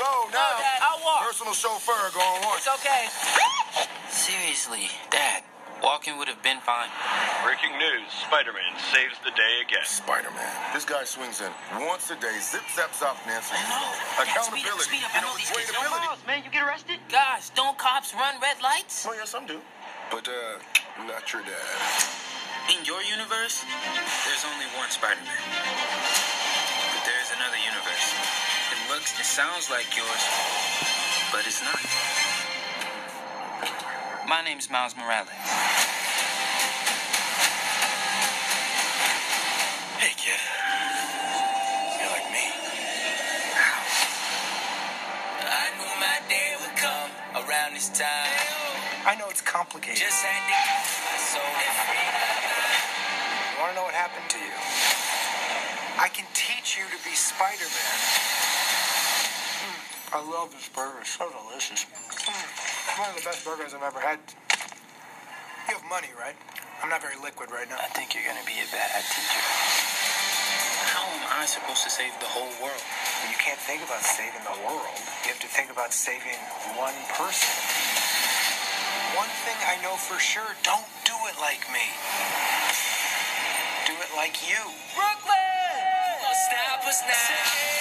go now. No, Dad, I'll walk. Personal chauffeur going once. It's okay. Seriously, Dad, walking would have been fine. Breaking news Spider Man saves the day again. Spider Man. This guy swings in once a day, zip zaps off Nancy. I know. Accountability. Speed up, speed up. You I know know, these great kids. ability. man, you get arrested? Gosh, don't cops run red lights? Oh, yes, some do. But, uh, not your dad. In your universe, there's only one Spider Man. But there's another universe. It looks and sounds like yours, but it's not. My name's Miles Morales. Hey, kid. You're like me. I knew my day would come around this time. I know it's complicated. Just had to so You want to know what happened to you? I can teach you to be Spider-Man. I love this burger. It's so delicious. Mm, one of the best burgers I've ever had. You have money, right? I'm not very liquid right now. I think you're gonna be a bad teacher. How am I supposed to save the whole world? You can't think about saving the world. You have to think about saving one person. One thing I know for sure, don't do it like me. Do it like you. Brooklyn! Stop us now.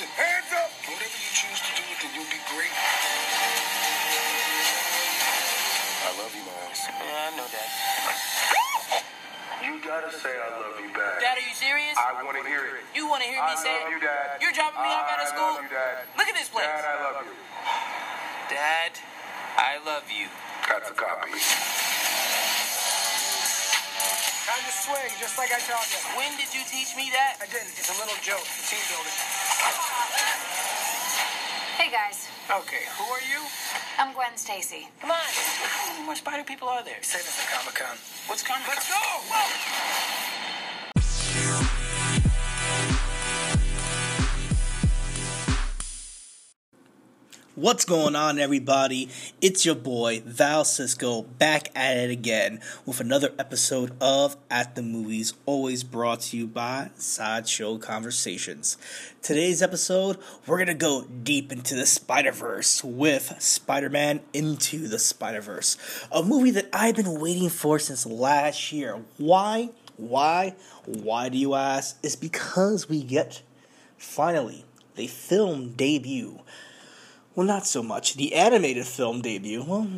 Amazing. Hands up. Whatever you choose to do with it, you'll be great. I love you, Miles. Yeah, I know that. You gotta say I love you back. Dad, are you serious? I want to hear it. You want to hear me I say love it? you, Dad. You're dropping me off out of I school? love you, Dad. Look at this place. Dad, I love you. Dad, I love you. That's a copy. Time to swing, just like I taught you. When did you teach me that? I didn't. It's a little joke. It's team building. Hey guys, Okay, who are you? I'm Gwen Stacy. Come on. How many more spider people are there? Save us the Comic Con. What's coming? Let's go! What's going on, everybody? It's your boy Val Cisco back at it again with another episode of At the Movies, always brought to you by Sideshow Conversations. Today's episode, we're gonna go deep into the Spider Verse with Spider Man Into the Spider Verse, a movie that I've been waiting for since last year. Why? Why? Why do you ask? It's because we get finally the film debut well, not so much. The animated film debut, well,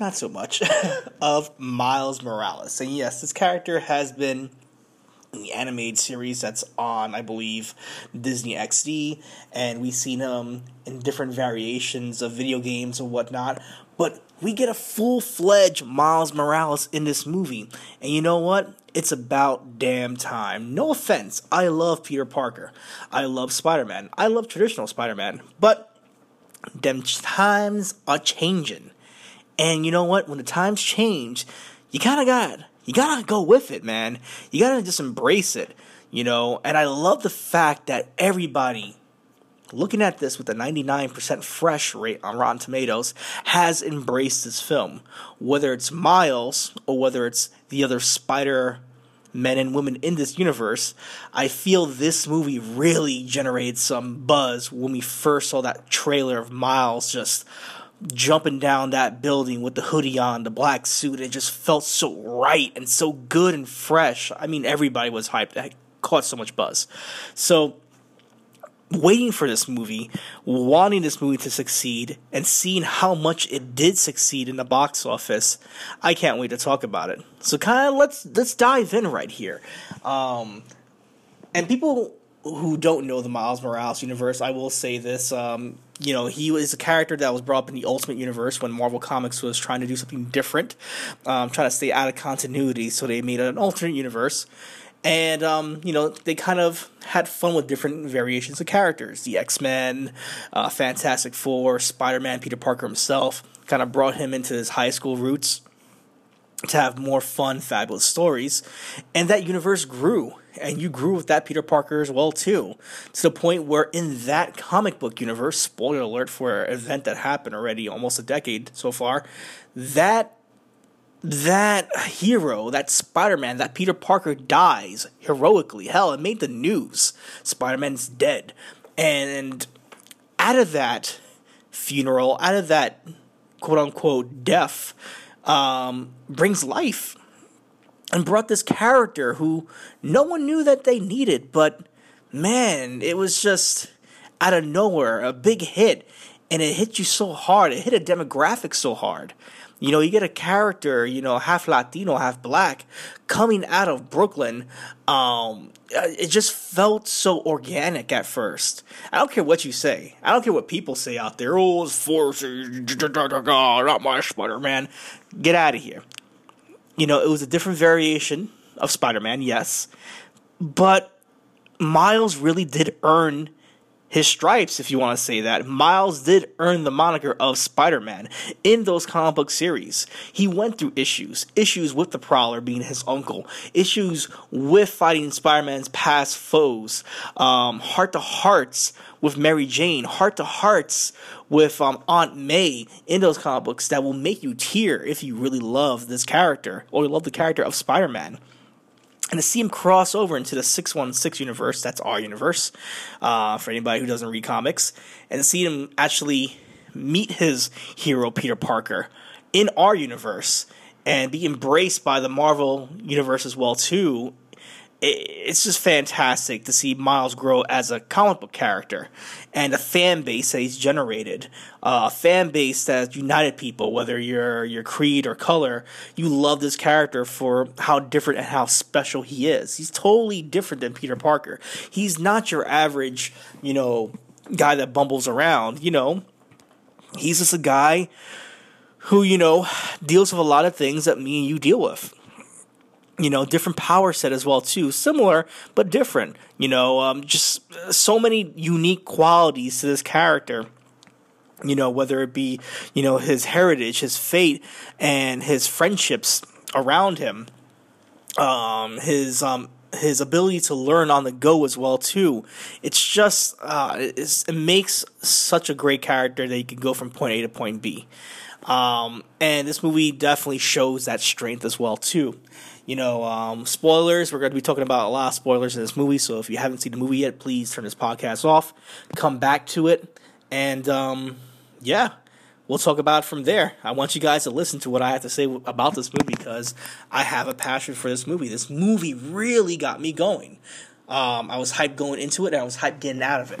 not so much, of Miles Morales. And yes, this character has been in the animated series that's on, I believe, Disney XD, and we've seen him in different variations of video games and whatnot. But we get a full fledged Miles Morales in this movie. And you know what? It's about damn time. No offense, I love Peter Parker. I love Spider Man. I love traditional Spider Man. But them times are changing. And you know what? When the times change, you kind of got you gotta go with it, man. You gotta just embrace it, you know. And I love the fact that everybody looking at this with a 99% fresh rate on Rotten Tomatoes has embraced this film, whether it's Miles or whether it's the other Spider men and women in this universe, I feel this movie really generated some buzz when we first saw that trailer of Miles just jumping down that building with the hoodie on, the black suit. It just felt so right and so good and fresh. I mean, everybody was hyped. It caught so much buzz. So, waiting for this movie, wanting this movie to succeed, and seeing how much it did succeed in the box office, I can't wait to talk about it. So kind of let's let's dive in right here. Um, and people who don't know the Miles Morales universe, I will say this. Um, you know, he was a character that was brought up in the Ultimate Universe when Marvel Comics was trying to do something different, um, trying to stay out of continuity, so they made an alternate universe and um, you know they kind of had fun with different variations of characters the x-men uh, fantastic four spider-man peter parker himself kind of brought him into his high school roots to have more fun, fabulous stories. And that universe grew. And you grew with that Peter Parker as well too. To the point where in that comic book universe, spoiler alert for an event that happened already almost a decade so far, that that hero, that Spider Man, that Peter Parker dies heroically. Hell, it made the news. Spider Man's dead. And out of that funeral, out of that quote unquote death, um, brings life. And brought this character who no one knew that they needed, but man, it was just out of nowhere, a big hit. And it hit you so hard, it hit a demographic so hard. You know, you get a character, you know, half Latino, half black, coming out of Brooklyn. Um, it just felt so organic at first. I don't care what you say. I don't care what people say out there. Oh, it's forces, not my Spider Man. Get out of here. You know, it was a different variation of Spider Man, yes, but Miles really did earn his stripes, if you want to say that. Miles did earn the moniker of Spider Man in those comic book series. He went through issues issues with the Prowler being his uncle, issues with fighting Spider Man's past foes, heart to hearts with Mary Jane, heart to hearts with um, Aunt May in those comic books that will make you tear if you really love this character or you love the character of Spider Man and to see him cross over into the 616 universe, that's our universe, uh, for anybody who doesn't read comics, and to see him actually meet his hero, Peter Parker, in our universe, and be embraced by the Marvel universe as well, too, it's just fantastic to see Miles grow as a comic book character and a fan base that he's generated. Uh, a fan base that united people, whether you're your creed or color. You love this character for how different and how special he is. He's totally different than Peter Parker. He's not your average, you know, guy that bumbles around. You know, he's just a guy who you know deals with a lot of things that me and you deal with you know different power set as well too. Similar but different. You know um, just so many unique qualities to this character. You know whether it be you know his heritage his fate and his friendships around him. Um his um his ability to learn on the go as well too. It's just uh it's, it makes such a great character that you can go from point a to point b. Um and this movie definitely shows that strength as well too you know, um, spoilers. We're going to be talking about a lot of spoilers in this movie. So if you haven't seen the movie yet, please turn this podcast off, come back to it, and um, yeah, we'll talk about it from there. I want you guys to listen to what I have to say about this movie because I have a passion for this movie. This movie really got me going. Um, I was hyped going into it, and I was hyped getting out of it.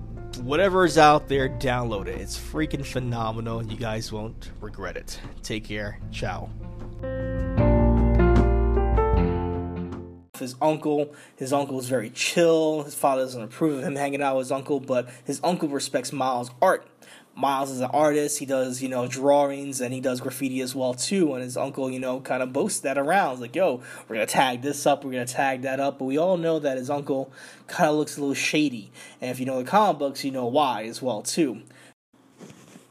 whatever is out there, download it. It's freaking phenomenal. You guys won't regret it. Take care. Ciao. His uncle, his uncle is very chill. His father doesn't approve of him hanging out with his uncle, but his uncle respects Miles' art. Miles is an artist. He does, you know, drawings and he does graffiti as well too. And his uncle, you know, kind of boasts that around. Like, yo, we're gonna tag this up, we're gonna tag that up. But we all know that his uncle kind of looks a little shady. And if you know the comic books, you know why as well too.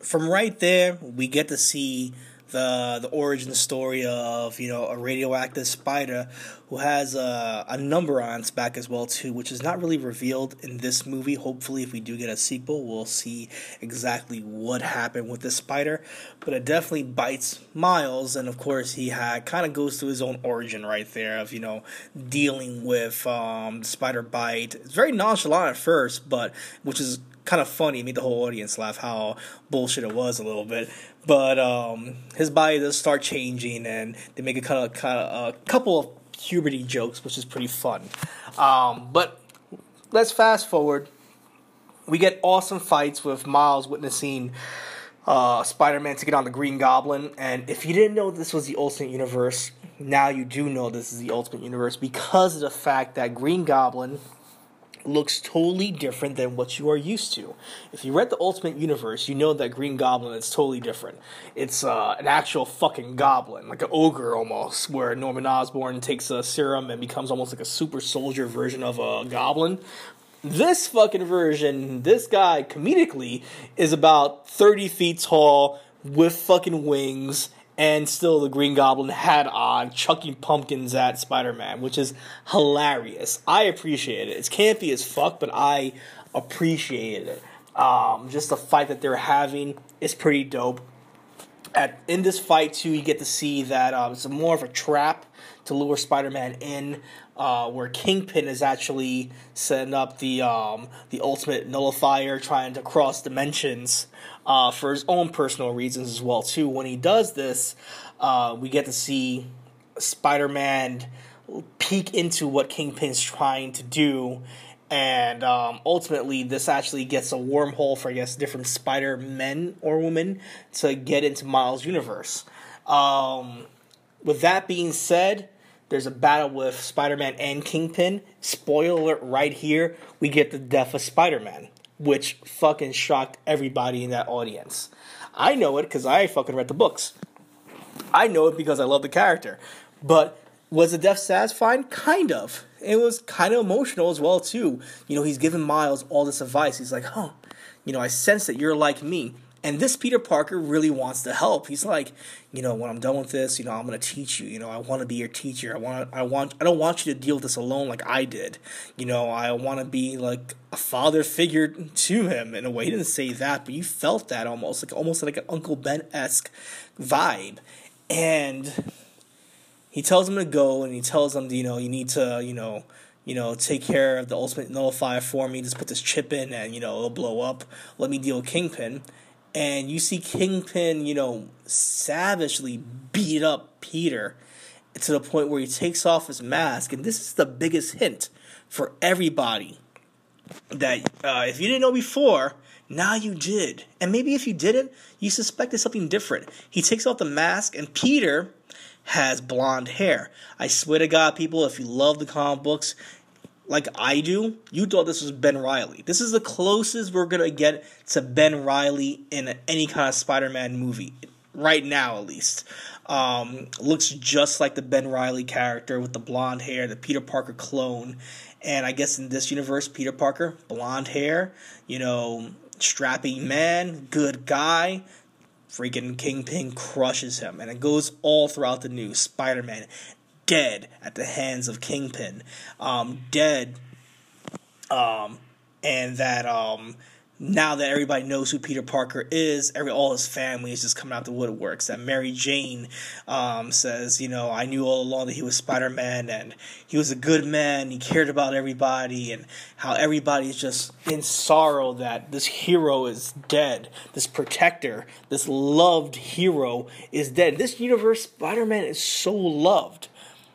From right there, we get to see the the origin story of you know a radioactive spider who has a, a number on its back as well too, which is not really revealed in this movie. Hopefully, if we do get a sequel, we'll see exactly what happened with this spider. But it definitely bites Miles, and of course, he had kind of goes through his own origin right there of you know dealing with um, the spider bite. It's very nonchalant at first, but which is kind of funny. Made the whole audience laugh how bullshit it was a little bit. But um, his body does start changing, and they make a kind of, kind of a couple of puberty jokes, which is pretty fun. Um, but let's fast forward. We get awesome fights with Miles witnessing uh, Spider-Man to get on the Green Goblin, and if you didn't know this was the Ultimate Universe, now you do know this is the Ultimate Universe because of the fact that Green Goblin looks totally different than what you are used to. If you read the Ultimate Universe, you know that Green Goblin is totally different. It's uh, an actual fucking goblin, like an ogre almost, where Norman Osborn takes a serum and becomes almost like a super soldier version of a goblin. This fucking version, this guy comedically is about 30 feet tall with fucking wings and still the Green Goblin had on, chucking pumpkins at Spider Man, which is hilarious. I appreciate it. It's campy as fuck, but I appreciate it. Um, just the fight that they're having is pretty dope. At in this fight too, you get to see that um, it's more of a trap to lure Spider-Man in, uh, where Kingpin is actually setting up the um, the ultimate nullifier, trying to cross dimensions uh, for his own personal reasons as well too. When he does this, uh, we get to see Spider-Man peek into what Kingpin's trying to do. And um, ultimately, this actually gets a wormhole for, I guess, different Spider Men or women to get into Miles' universe. Um, with that being said, there's a battle with Spider Man and Kingpin. Spoiler right here, we get the death of Spider Man, which fucking shocked everybody in that audience. I know it because I fucking read the books. I know it because I love the character. But was the death satisfying? Kind of. It was kind of emotional as well too. You know, he's giving Miles all this advice. He's like, "Huh, you know, I sense that you're like me." And this Peter Parker really wants to help. He's like, you know, when I'm done with this, you know, I'm gonna teach you. You know, I want to be your teacher. I want, I want, I don't want you to deal with this alone like I did. You know, I want to be like a father figure to him in a way. He didn't say that, but you felt that almost like almost like an Uncle Ben esque vibe. And he tells him to go, and he tells him, you know, you need to, you know, you know, take care of the ultimate nullifier for me. Just put this chip in, and you know, it'll blow up. Let me deal with Kingpin and you see Kingpin, you know, savagely beat up Peter to the point where he takes off his mask, and this is the biggest hint for everybody that uh, if you didn't know before, now you did, and maybe if you didn't, you suspected something different. He takes off the mask, and Peter has blonde hair. I swear to God, people, if you love the comic books, like I do, you thought this was Ben Reilly. This is the closest we're gonna get to Ben Reilly in any kind of Spider-Man movie, right now at least. Um, looks just like the Ben Reilly character with the blonde hair, the Peter Parker clone. And I guess in this universe, Peter Parker, blonde hair, you know, strappy man, good guy. Freaking Kingpin crushes him, and it goes all throughout the news. Spider Man dead at the hands of Kingpin, um, dead, um, and that um, now that everybody knows who Peter Parker is, every all his family is just coming out the woodworks. That Mary Jane um, says, you know, I knew all along that he was Spider Man and he was a good man. He cared about everybody, and how everybody's just in sorrow that this hero is dead. This protector, this loved hero is dead. This universe, Spider Man is so loved.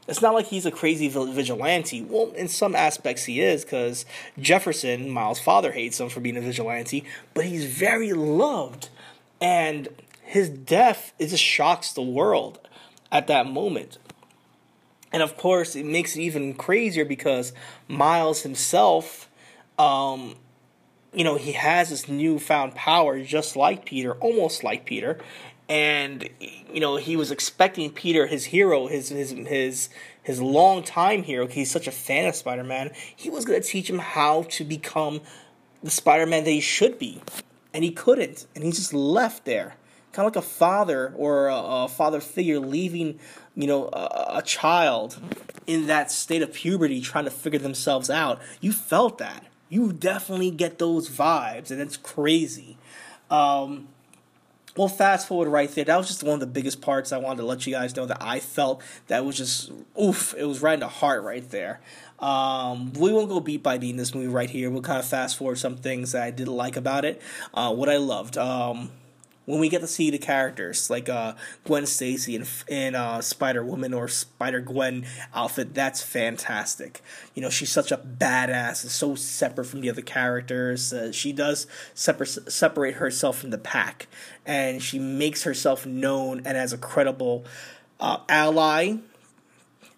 It's not like he's a crazy vigilante. Well, in some aspects he is, because Jefferson, Miles' father, hates him for being a vigilante, but he's very loved. And his death, it just shocks the world at that moment. And of course, it makes it even crazier because Miles himself um, you know, he has this newfound power, just like Peter, almost like Peter, and you know, he was expecting Peter, his hero, his his his his long time hero. He's such a fan of Spider Man. He was going to teach him how to become the Spider Man that he should be, and he couldn't, and he just left there, kind of like a father or a, a father figure leaving, you know, a, a child in that state of puberty, trying to figure themselves out. You felt that. You definitely get those vibes, and it's crazy. Um, well, fast forward right there. That was just one of the biggest parts I wanted to let you guys know that I felt that was just oof. It was right in the heart right there. Um, we won't go beat by beat in this movie right here. We'll kind of fast forward some things that I didn't like about it. Uh, what I loved. Um, when we get to see the characters like uh, Gwen Stacy in, in uh, Spider Woman or Spider Gwen outfit, that's fantastic. You know, she's such a badass and so separate from the other characters. Uh, she does separ- separate herself from the pack, and she makes herself known and as a credible uh, ally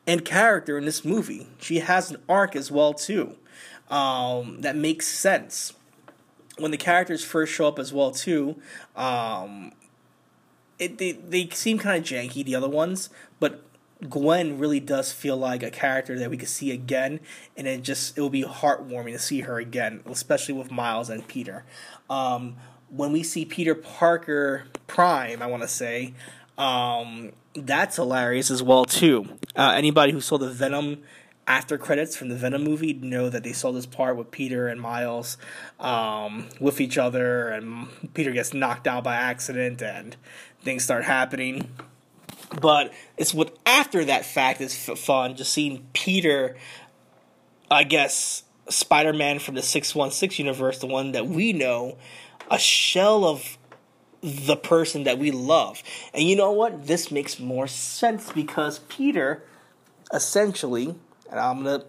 and character in this movie. She has an arc as well too um, that makes sense when the characters first show up as well too, um, it they they seem kind of janky the other ones, but Gwen really does feel like a character that we could see again, and it just it will be heartwarming to see her again, especially with Miles and Peter. Um, when we see Peter Parker Prime, I want to say, um, that's hilarious as well too. Uh, anybody who saw the Venom after credits from the Venom movie know that they saw this part with Peter and Miles um, with each other, and Peter gets knocked out by accident, and things start happening. But it's what after that fact is fun, just seeing Peter, I guess, Spider Man from the 616 universe, the one that we know, a shell of the person that we love. And you know what? This makes more sense because Peter essentially and I'm gonna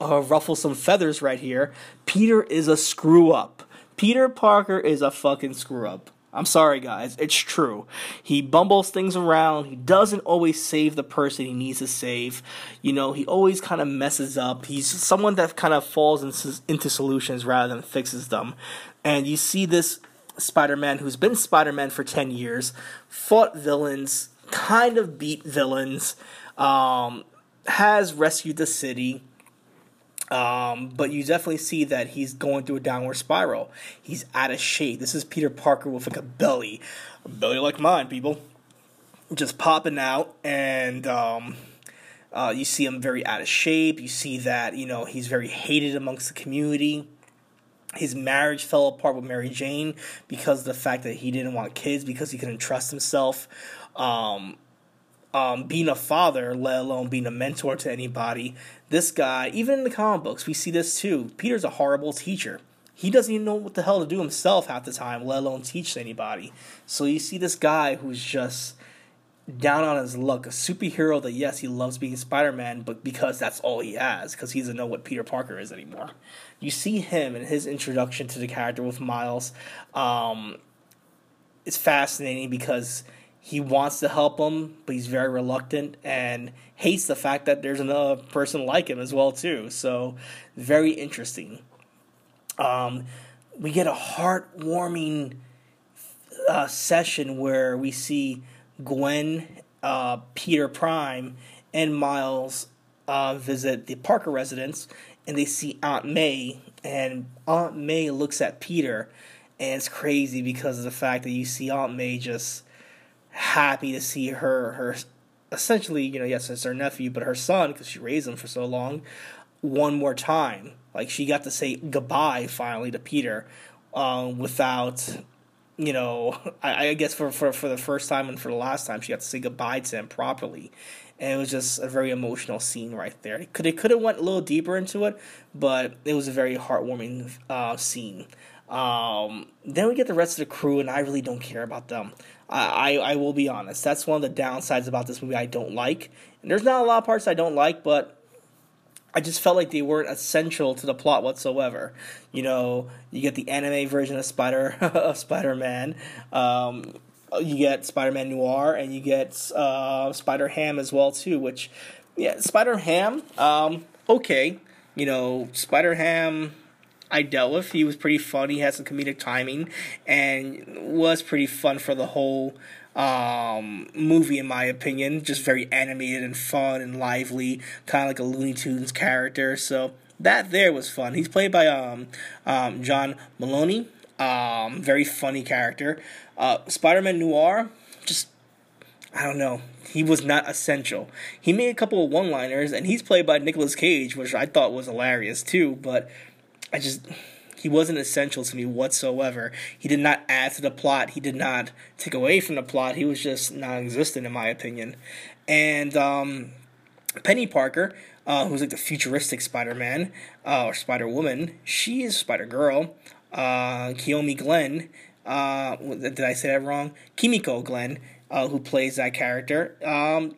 uh, ruffle some feathers right here. Peter is a screw up. Peter Parker is a fucking screw up. I'm sorry, guys. It's true. He bumbles things around. He doesn't always save the person he needs to save. You know, he always kind of messes up. He's someone that kind of falls into, into solutions rather than fixes them. And you see this Spider Man who's been Spider Man for 10 years, fought villains, kind of beat villains. Um, has rescued the city. Um, but you definitely see that he's going through a downward spiral. He's out of shape. This is Peter Parker with like a belly, a belly like mine, people, just popping out, and um, uh, you see him very out of shape. You see that you know he's very hated amongst the community. His marriage fell apart with Mary Jane because of the fact that he didn't want kids because he couldn't trust himself. Um, um, being a father, let alone being a mentor to anybody. This guy, even in the comic books, we see this too. Peter's a horrible teacher. He doesn't even know what the hell to do himself half the time, let alone teach anybody. So you see this guy who's just down on his luck, a superhero that yes, he loves being Spider-Man, but because that's all he has, because he doesn't know what Peter Parker is anymore. You see him and his introduction to the character with Miles. Um, it's fascinating because he wants to help him, but he's very reluctant and hates the fact that there's another person like him as well too. So very interesting. Um, we get a heartwarming uh, session where we see Gwen, uh, Peter Prime, and Miles uh, visit the Parker residence, and they see Aunt May, and Aunt May looks at Peter, and it's crazy because of the fact that you see Aunt May just happy to see her her essentially you know yes it's her nephew but her son because she raised him for so long one more time. Like she got to say goodbye finally to peter um, without you know I, I, guess for, for for the first time and for the last time she got to say goodbye to him properly. And it was just a very emotional scene right there. It could it could have went a little deeper into it but it was a very heartwarming uh, scene. Um, then we get the rest of the crew and i really don't care about them I, I, will be honest. That's one of the downsides about this movie I don't like. And there's not a lot of parts I don't like, but I just felt like they weren't essential to the plot whatsoever. You know, you get the anime version of Spider of Spider Man. Um, you get Spider Man Noir, and you get uh, Spider Ham as well too. Which, yeah, Spider Ham. Um, okay, you know, Spider Ham I dealt with. He was pretty fun. He had some comedic timing, and was pretty fun for the whole um, movie, in my opinion. Just very animated and fun and lively, kind of like a Looney Tunes character. So that there was fun. He's played by um, um, John Mulaney. Um, very funny character. Uh, Spider Man Noir, just I don't know. He was not essential. He made a couple of one liners, and he's played by Nicolas Cage, which I thought was hilarious too. But I just he wasn't essential to me whatsoever. He did not add to the plot. He did not take away from the plot. He was just non-existent in my opinion. And um, Penny Parker, uh, who's like the futuristic Spider-Man uh, or Spider-Woman, she is Spider-Girl. Uh, Kiyomi Glenn, uh, did I say that wrong? Kimiko Glenn, uh, who plays that character. Um,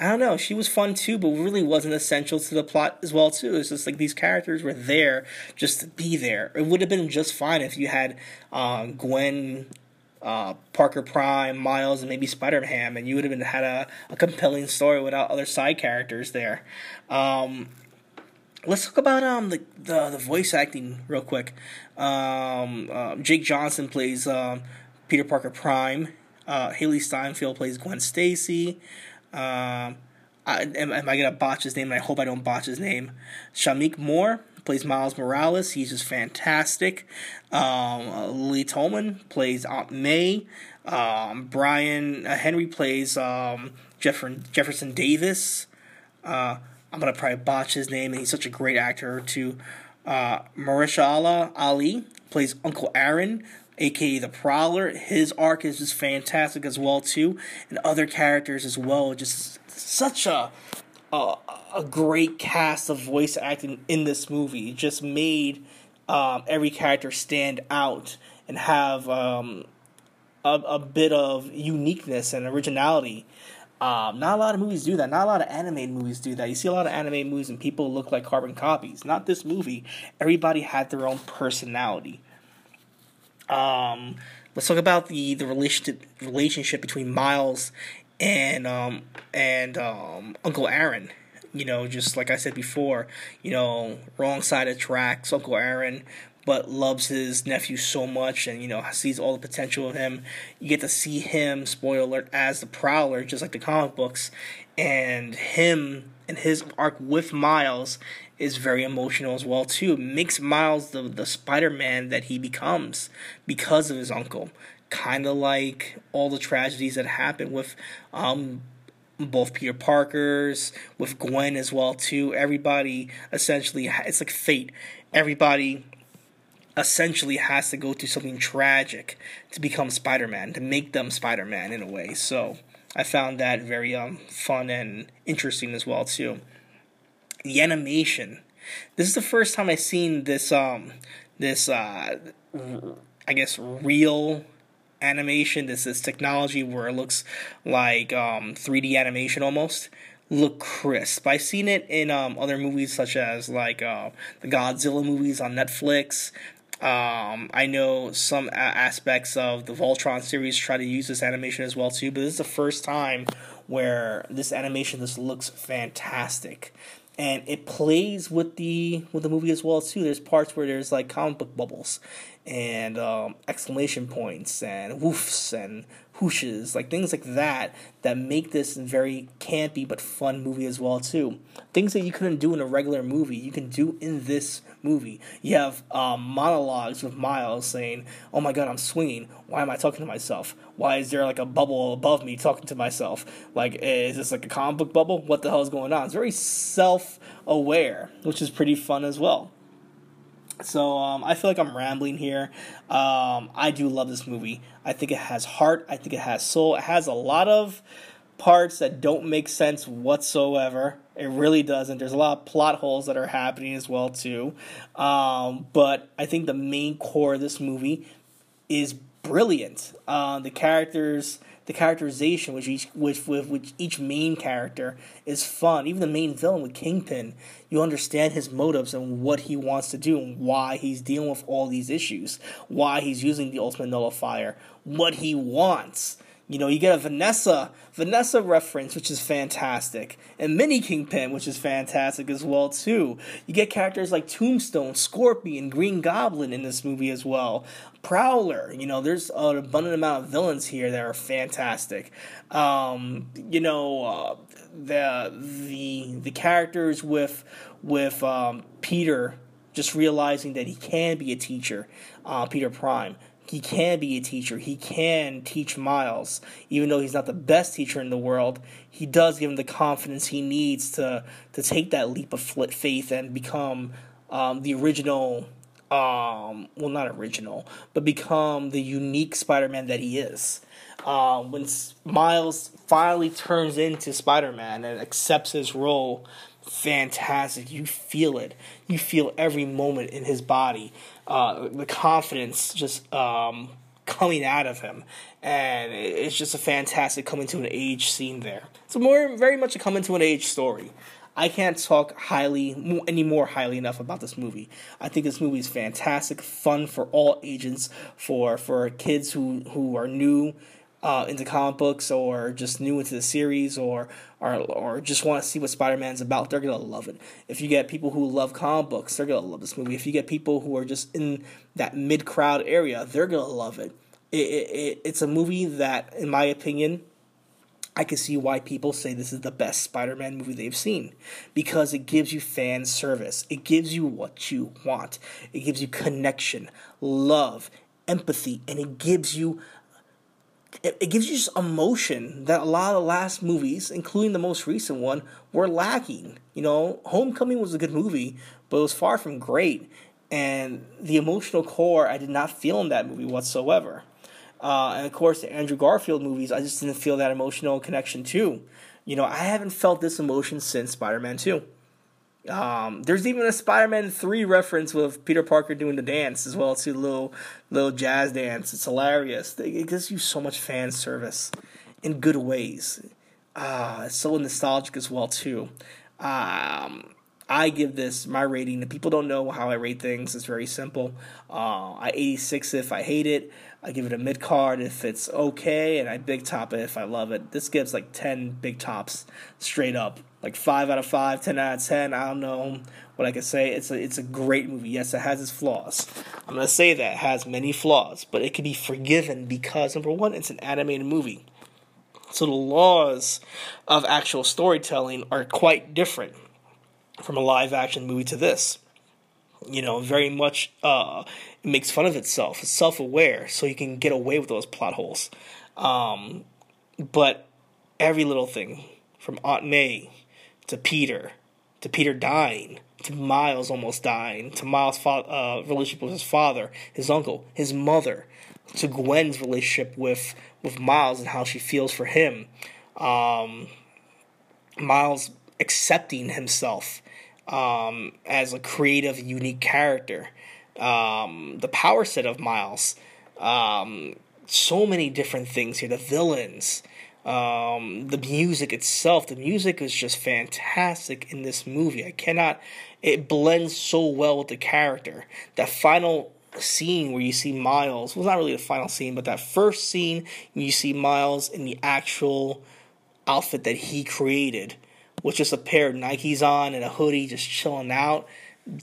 I don't know. She was fun too, but really wasn't essential to the plot as well too. It's just like these characters were there just to be there. It would have been just fine if you had uh, Gwen, uh, Parker Prime, Miles, and maybe Spider Ham, and you would have been had a, a compelling story without other side characters there. Um, let's talk about um the, the the voice acting real quick. Um, uh, Jake Johnson plays um, Peter Parker Prime. Uh, Hailee Steinfeld plays Gwen Stacy. Um, I, am, am, I gonna botch his name? I hope I don't botch his name. Shameik Moore plays Miles Morales. He's just fantastic. Um, Lee Tolman plays Aunt May. Um, Brian uh, Henry plays um, Jefferson Davis. Uh, I'm gonna probably botch his name, and he's such a great actor too. Uh, Mahershala Ali plays Uncle Aaron aka the Prowler. His arc is just fantastic as well too, and other characters as well. Just such a a, a great cast of voice acting in this movie. It just made um, every character stand out and have um, a, a bit of uniqueness and originality. Um, not a lot of movies do that. Not a lot of animated movies do that. You see a lot of animated movies and people look like carbon copies. Not this movie. Everybody had their own personality. Um, let's talk about the the relationship relationship between Miles and um, and um, Uncle Aaron. You know, just like I said before, you know, wrong side of tracks. Uncle Aaron, but loves his nephew so much, and you know sees all the potential of him. You get to see him, spoiler alert, as the Prowler, just like the comic books, and him and his arc with Miles is very emotional as well too. Makes Miles the the Spider Man that he becomes because of his uncle. Kind of like all the tragedies that happen with um, both Peter Parker's, with Gwen as well too. Everybody essentially it's like fate. Everybody essentially has to go through something tragic to become Spider-Man, to make them Spider-Man in a way. So I found that very um, fun and interesting as well too the animation. This is the first time I've seen this um this uh I guess real animation. This is technology where it looks like um 3D animation almost look crisp. I've seen it in um, other movies such as like uh, the Godzilla movies on Netflix. Um, I know some a- aspects of the Voltron series try to use this animation as well too, but this is the first time where this animation just looks fantastic and it plays with the with the movie as well too. There's parts where there's like comic book bubbles and um, exclamation points and woofs and whooshes, like things like that that make this very campy but fun movie as well too. Things that you couldn't do in a regular movie, you can do in this movie. You have um, monologues with Miles saying, "Oh my God, I'm swinging. Why am I talking to myself? Why is there like a bubble above me talking to myself? Like, is this like a comic book bubble? What the hell is going on?" It's very self-aware, which is pretty fun as well. So um, I feel like I'm rambling here. Um, I do love this movie. I think it has heart. I think it has soul. It has a lot of parts that don't make sense whatsoever. It really doesn't. There's a lot of plot holes that are happening as well too. Um, but I think the main core of this movie is brilliant. Uh, the characters, the characterization, which each which with which each main character is fun. Even the main villain with Kingpin, you understand his motives and what he wants to do and why he's dealing with all these issues, why he's using the ultimate nullifier, what he wants You know, you get a Vanessa Vanessa reference, which is fantastic, and Mini Kingpin, which is fantastic as well too. You get characters like Tombstone, Scorpion, Green Goblin in this movie as well. Prowler, you know, there's an abundant amount of villains here that are fantastic. Um, you know, uh, the the the characters with with um, Peter just realizing that he can be a teacher, uh, Peter Prime he can be a teacher. He can teach Miles, even though he's not the best teacher in the world. He does give him the confidence he needs to to take that leap of faith and become um, the original. Um, well, not original, but become the unique Spider-Man that he is. Um, when Miles finally turns into Spider-Man and accepts his role, fantastic. You feel it. You feel every moment in his body uh, the confidence just um, coming out of him, and it's just a fantastic coming to an age scene there. It's more very much a coming to an age story. I can't talk highly any more highly enough about this movie. I think this movie is fantastic, fun for all agents, for for kids who who are new uh, into comic books or just new into the series or or, or just want to see what Spider Man's about, they're gonna love it. If you get people who love comic books, they're gonna love this movie. If you get people who are just in that mid crowd area, they're gonna love it. It, it, it. It's a movie that, in my opinion, I can see why people say this is the best Spider Man movie they've seen. Because it gives you fan service, it gives you what you want, it gives you connection, love, empathy, and it gives you it, it gives you just emotion that a lot of the last movies, including the most recent one, were lacking. You know, Homecoming was a good movie, but it was far from great. And the emotional core, I did not feel in that movie whatsoever. Uh, and of course, the Andrew Garfield movies, I just didn't feel that emotional connection too. You know, I haven't felt this emotion since Spider Man 2. Um, there's even a Spider-Man three reference with Peter Parker doing the dance as well, too. Little little jazz dance. It's hilarious. It gives you so much fan service in good ways. Ah, it's so nostalgic as well too. Um, I give this my rating. And people don't know how I rate things. It's very simple. Uh, I 86 if I hate it. I give it a mid card if it's okay, and I big top it if I love it. This gives like 10 big tops straight up. Like 5 out of 5, 10 out of 10. I don't know what I can say. It's a, it's a great movie. Yes, it has its flaws. I'm going to say that. It has many flaws, but it can be forgiven because, number one, it's an animated movie. So the laws of actual storytelling are quite different from a live action movie to this. You know, very much uh, makes fun of itself. It's self aware, so you can get away with those plot holes. Um, but every little thing, from Aunt May to Peter, to Peter dying, to Miles almost dying, to Miles' fa- uh, relationship with his father, his uncle, his mother, to Gwen's relationship with with Miles and how she feels for him. Um, Miles accepting himself um, as a creative, unique character. Um, the power set of Miles. Um, so many different things here. The villains, um, the music itself. The music is just fantastic in this movie. I cannot. It blends so well with the character. That final scene where you see Miles. Well, not really the final scene, but that first scene you see Miles in the actual outfit that he created with just a pair of Nikes on and a hoodie, just chilling out,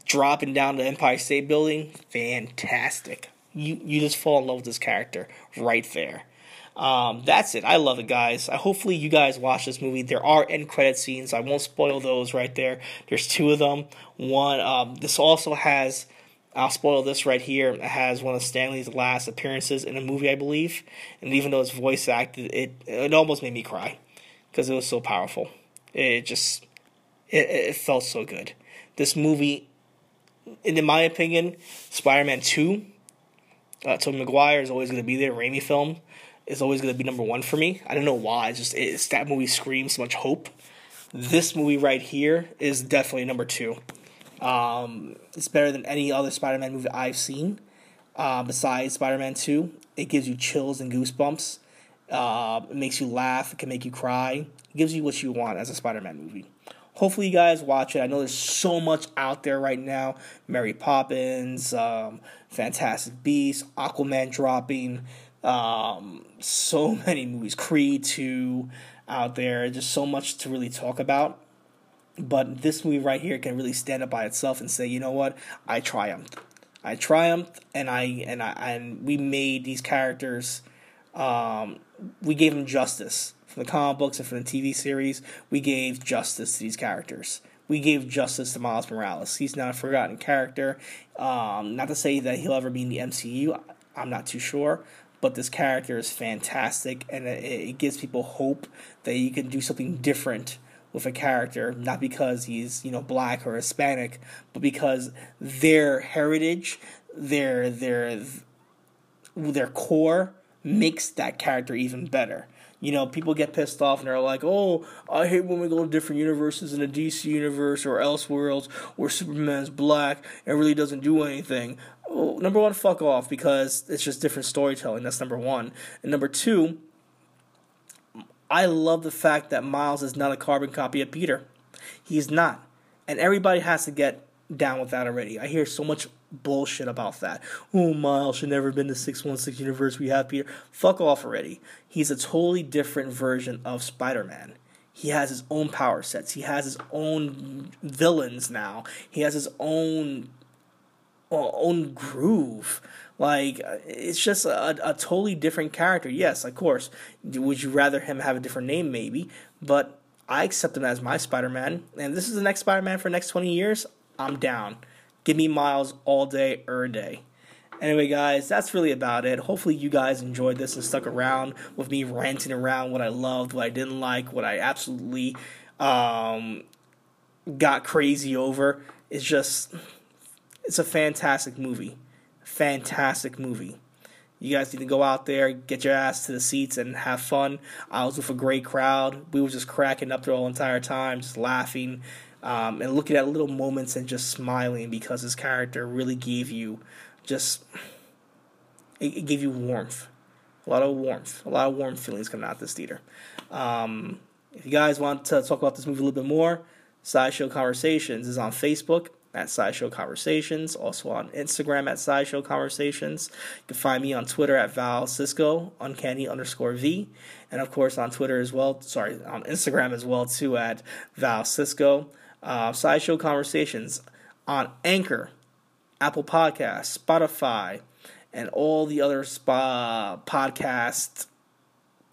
dropping down the Empire State Building. Fantastic. You you just fall in love with this character right there. Um, that's it. I love it, guys. I, hopefully, you guys watch this movie. There are end credit scenes. I won't spoil those right there. There's two of them. One. Um, this also has. I'll spoil this right here. It has one of Stan Lee's last appearances in a movie, I believe. And even though it's voice acted, it it almost made me cry because it was so powerful. It just it, it felt so good. This movie, in my opinion, Spider-Man Two, uh, Tobey Maguire is always going to be there. Raimi film is always going to be number one for me. I don't know why. It's just it's, that movie screams so much hope. This movie right here is definitely number two. Um, it's better than any other Spider-Man movie I've seen. Uh, besides Spider-Man Two, it gives you chills and goosebumps. Uh, it makes you laugh. It can make you cry gives you what you want as a Spider-Man movie. Hopefully, you guys watch it. I know there's so much out there right now. Mary Poppins, um, Fantastic Beasts, Aquaman dropping. Um, so many movies, Creed two, out there. Just so much to really talk about. But this movie right here can really stand up by itself and say, you know what, I triumphed. I triumphed, and I and I and we made these characters. Um, we gave them justice from the comic books and from the TV series. We gave justice to these characters. We gave justice to Miles Morales. He's not a forgotten character. Um, not to say that he'll ever be in the MCU. I'm not too sure, but this character is fantastic, and it, gives people hope that you can do something different with a character, not because he's you know black or Hispanic, but because their heritage, their their their core makes that character even better. You know, people get pissed off and they're like, "Oh, I hate when we go to different universes in the DC universe or Elseworlds where Superman's black and really doesn't do anything." Well, number one, fuck off because it's just different storytelling. That's number one. And number two, I love the fact that Miles is not a carbon copy of Peter. He's not. And everybody has to get down with that already. I hear so much bullshit about that. Oh, Miles should never have been the 616 universe. We have Peter. Fuck off already. He's a totally different version of Spider Man. He has his own power sets. He has his own villains now. He has his own uh, own groove. Like it's just a, a totally different character. Yes, of course. Would you rather him have a different name? Maybe, but I accept him as my Spider Man, and this is the next Spider Man for the next twenty years. I'm down. Give me Miles all day, er day. Anyway, guys, that's really about it. Hopefully, you guys enjoyed this and stuck around with me ranting around what I loved, what I didn't like, what I absolutely um, got crazy over. It's just, it's a fantastic movie. Fantastic movie. You guys need to go out there, get your ass to the seats, and have fun. I was with a great crowd. We were just cracking up the whole entire time, just laughing, um, and looking at little moments and just smiling because his character really gave you just it, it gave you warmth, a lot of warmth, a lot of warm feelings coming out this theater. Um, if you guys want to talk about this movie a little bit more, Sideshow Conversations is on Facebook at Sideshow Conversations, also on Instagram at Sideshow Conversations. You can find me on Twitter at Val Cisco, uncanny underscore V, and of course on Twitter as well. Sorry, on Instagram as well too at Val Cisco. Uh, Sideshow Conversations on Anchor, Apple Podcasts, Spotify, and all the other spa podcast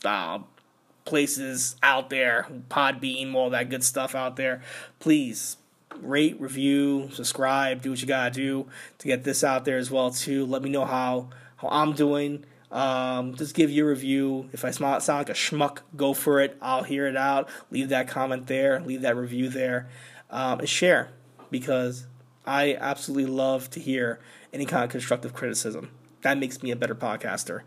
uh, places out there, Podbean, all that good stuff out there. Please rate, review, subscribe, do what you gotta do to get this out there as well too. Let me know how how I'm doing. Um, just give your review. If I sound like a schmuck, go for it. I'll hear it out. Leave that comment there. Leave that review there. Um, share because I absolutely love to hear any kind of constructive criticism. That makes me a better podcaster.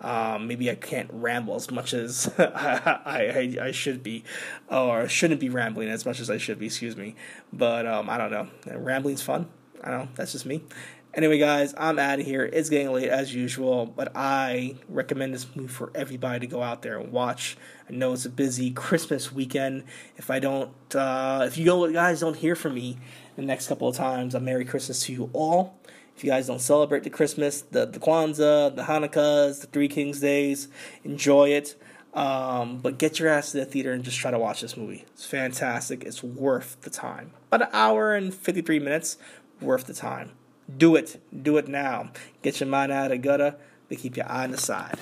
Um, maybe I can't ramble as much as I, I, I, should be, or shouldn't be rambling as much as I should be. Excuse me, but um, I don't know. Rambling's fun. I don't know. That's just me. Anyway, guys, I'm out of here. It's getting late as usual, but I recommend this movie for everybody to go out there and watch. I know it's a busy Christmas weekend. If I don't, uh, if you guys don't hear from me the next couple of times, a Merry Christmas to you all. If you guys don't celebrate the Christmas, the, the Kwanzaa, the Hanukkahs, the Three Kings Days, enjoy it. Um, but get your ass to the theater and just try to watch this movie. It's fantastic. It's worth the time. About an hour and 53 minutes, worth the time. Do it. Do it now. Get your mind out of the gutter, but keep your eye on the side.